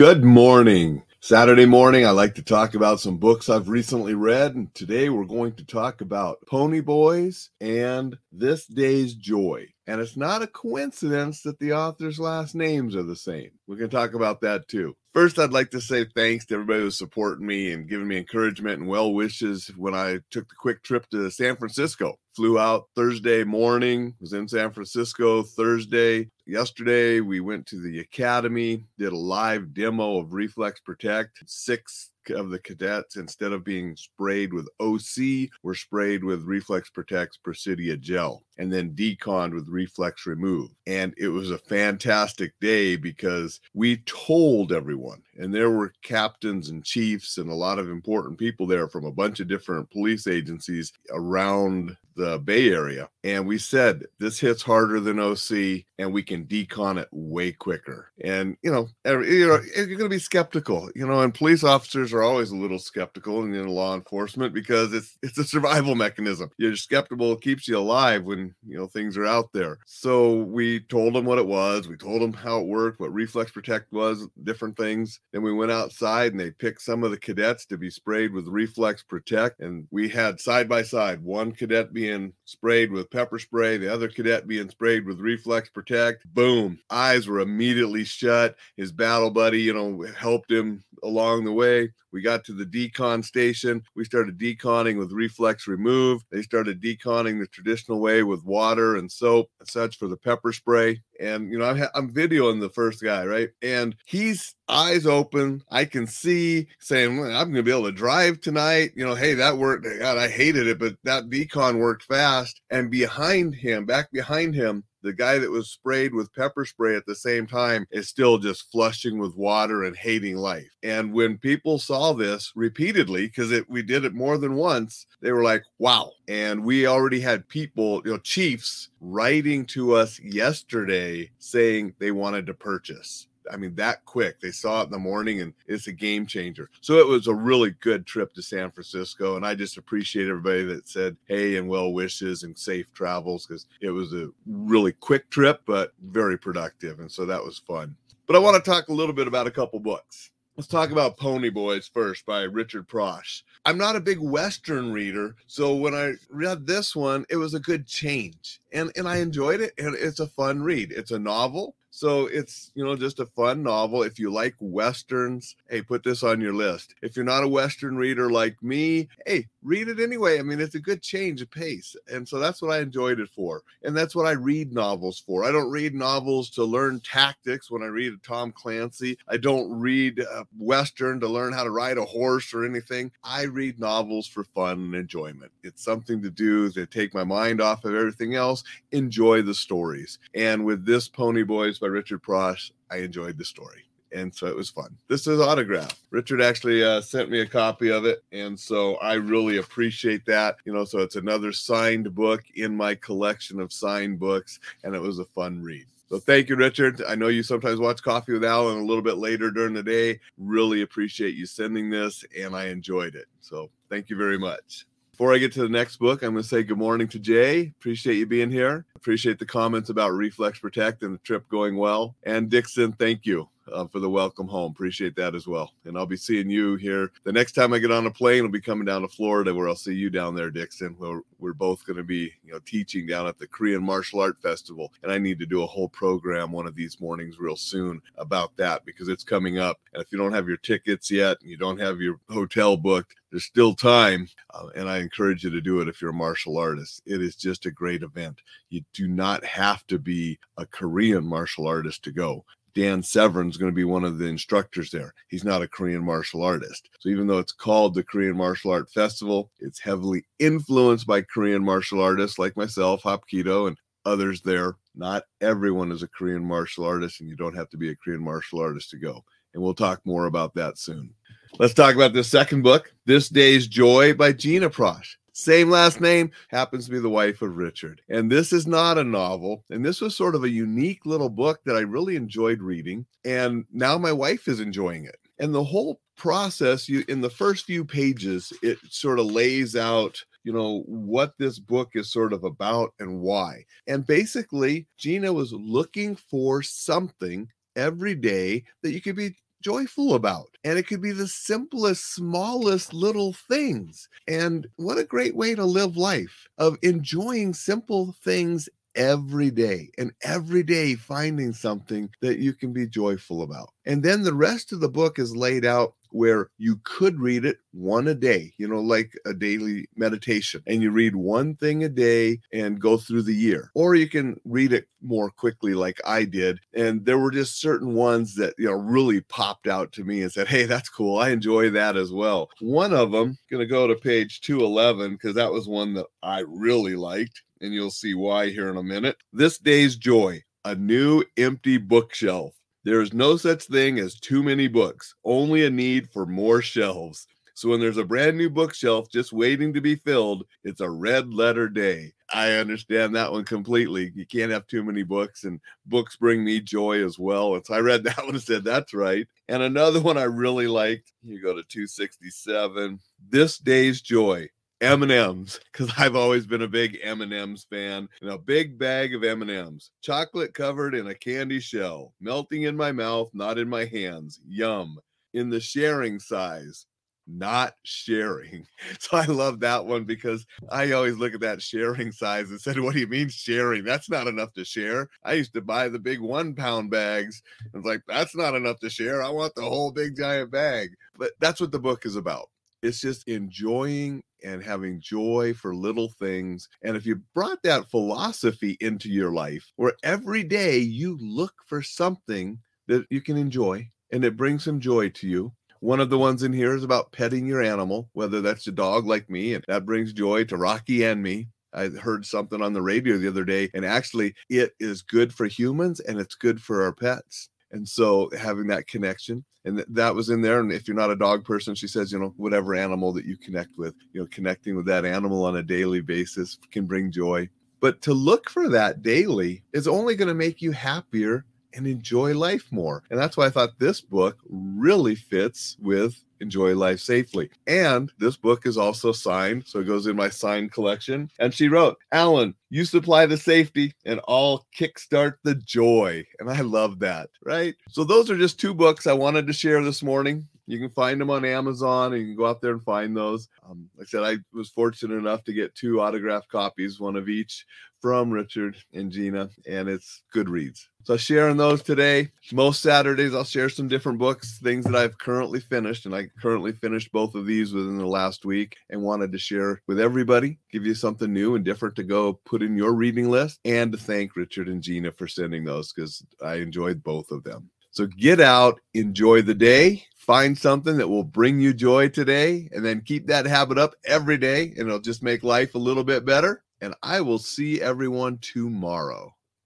Good morning. Saturday morning, I like to talk about some books I've recently read, and today we're going to talk about Pony Boys and This Day's Joy. And it's not a coincidence that the author's last names are the same. We're going to talk about that too. First, I'd like to say thanks to everybody who's supporting me and giving me encouragement and well wishes when I took the quick trip to San Francisco. Flew out Thursday morning, was in San Francisco Thursday. Yesterday, we went to the academy, did a live demo of Reflex Protect. Six of the cadets, instead of being sprayed with OC, were sprayed with Reflex Protect's Presidia gel and then deconned with Reflex Remove. And it was a fantastic day because we told everyone, and there were captains and chiefs and a lot of important people there from a bunch of different police agencies around the Bay Area. And we said this hits harder than OC and we can decon it way quicker. And, you know, you know you're going to be skeptical, you know, and police officers are always a little skeptical in, in law enforcement because it's it's a survival mechanism. You're skeptical, it keeps you alive when, you know, things are out there. So we told them what it was. We told them how it worked, what Reflex Protect was, different things. Then we went outside and they picked some of the cadets to be sprayed with Reflex Protect. And we had side by side one cadet being being sprayed with pepper spray, the other cadet being sprayed with reflex protect. Boom, eyes were immediately shut. His battle buddy, you know, helped him along the way. We got to the decon station. We started deconning with reflex remove. They started deconning the traditional way with water and soap and such for the pepper spray. And, you know, I'm, I'm videoing the first guy, right? And he's eyes open. I can see saying, well, I'm going to be able to drive tonight. You know, hey, that worked. God, I hated it, but that decon worked fast. And behind him, back behind him, the guy that was sprayed with pepper spray at the same time is still just flushing with water and hating life. And when people saw this repeatedly, because we did it more than once, they were like, wow. And we already had people, you know, chiefs writing to us yesterday saying they wanted to purchase. I mean, that quick. They saw it in the morning and it's a game changer. So it was a really good trip to San Francisco. And I just appreciate everybody that said, hey, and well wishes and safe travels because it was a really quick trip, but very productive. And so that was fun. But I want to talk a little bit about a couple books. Let's talk about Pony Boys first by Richard Prosch. I'm not a big Western reader, so when I read this one, it was a good change. And and I enjoyed it and it's a fun read. It's a novel. So it's, you know, just a fun novel. If you like Westerns, hey, put this on your list. If you're not a Western reader like me, hey, read it anyway. I mean, it's a good change of pace. And so that's what I enjoyed it for. And that's what I read novels for. I don't read novels to learn tactics when I read Tom Clancy. I don't read a Western to learn how to ride a horse or anything. I read novels for fun and enjoyment. It's something to do to take my mind off of everything else, enjoy the stories. And with this Pony Boys by Richard Prosch. I enjoyed the story. And so it was fun. This is autograph. Richard actually uh, sent me a copy of it. And so I really appreciate that. You know, so it's another signed book in my collection of signed books. And it was a fun read. So thank you, Richard. I know you sometimes watch Coffee with Alain a little bit later during the day. Really appreciate you sending this, and I enjoyed it. So thank you very much. Before I get to the next book, I'm going to say good morning to Jay. Appreciate you being here. Appreciate the comments about Reflex Protect and the trip going well. And Dixon, thank you uh, for the welcome home. Appreciate that as well. And I'll be seeing you here the next time I get on a plane. I'll be coming down to Florida, where I'll see you down there, Dixon. Where we're both going to be, you know, teaching down at the Korean Martial Art Festival. And I need to do a whole program one of these mornings real soon about that because it's coming up. And if you don't have your tickets yet, and you don't have your hotel booked, there's still time. Uh, and I encourage you to do it if you're a martial artist. It is just a great event. You do not have to be a Korean martial artist to go. Dan Severn's going to be one of the instructors there. He's not a Korean martial artist. So even though it's called the Korean Martial Art Festival, it's heavily influenced by Korean martial artists like myself, Hapkido, and others there. Not everyone is a Korean martial artist, and you don't have to be a Korean martial artist to go. And we'll talk more about that soon. Let's talk about the second book, This Day's Joy by Gina Prosch. Same last name, happens to be the wife of Richard. And this is not a novel. And this was sort of a unique little book that I really enjoyed reading. And now my wife is enjoying it. And the whole process, you in the first few pages, it sort of lays out you know what this book is sort of about and why and basically gina was looking for something every day that you could be joyful about. And it could be the simplest, smallest little things. And what a great way to live life of enjoying simple things every day and every day finding something that you can be joyful about. And then the rest of the book is laid out where you could read it one a day, you know, like a daily meditation, and you read one thing a day and go through the year. Or you can read it more quickly, like I did. And there were just certain ones that, you know, really popped out to me and said, Hey, that's cool. I enjoy that as well. One of them, going to go to page 211, because that was one that I really liked and you'll see why here in a minute. This day's joy, a new empty bookshelf. There is no such thing as too many books, only a need for more shelves. So when there's a brand new bookshelf just waiting to be filled, it's a red letter day. I understand that one completely. You can't have too many books, and books bring me joy as well. And so I read that one and said, That's right. And another one I really liked, you go to 267, This Day's Joy. M&Ms because I've always been a big M&Ms fan and a big bag of M&Ms chocolate covered in a candy shell melting in my mouth not in my hands yum in the sharing size not sharing so I love that one because I always look at that sharing size and said what do you mean sharing? That's not enough to share. I used to buy the big one pound bags and it's like that's not enough to share I want the whole big giant bag. But that's what the book is about it's just enjoying and having joy for little things. And if you brought that philosophy into your life, where every day you look for something that you can enjoy and it brings some joy to you. One of the ones in here is about petting your animal, whether that's a dog like me, and that brings joy to Rocky and me. I heard something on the radio the other day, and actually, it is good for humans and it's good for our pets. And so having that connection and th- that was in there. And if you're not a dog person, she says, you know, whatever animal that you connect with, you know, connecting with that animal on a daily basis can bring joy. But to look for that daily is only going to make you happier and enjoy life more. And that's why I thought this book really fits with enjoy life safely. And this book is also signed, so it goes in my signed collection. And she wrote, Alain, you supply the safety and I'll kickstart the joy. And I love that, right? So those are just two books I wanted to share this morning. You can find them on Amazon and you can go out there and find those. Um, like I said, I was fortunate enough to get two autographed copies, one of each from Richard and Gina, and it's good reads. So sharing those today. Most Saturdays I'll share some different books, things that I've currently finished, and I currently finished both of these within the last week and wanted to share with everybody, give you something new and different to go put in your reading list, and to thank Richard and Gina for sending those because I enjoyed both of them. So get out, enjoy the day, find something that will bring you joy today, and then keep that habit up every day, and it'll just make life a little bit better. And I will see everyone tomorrow.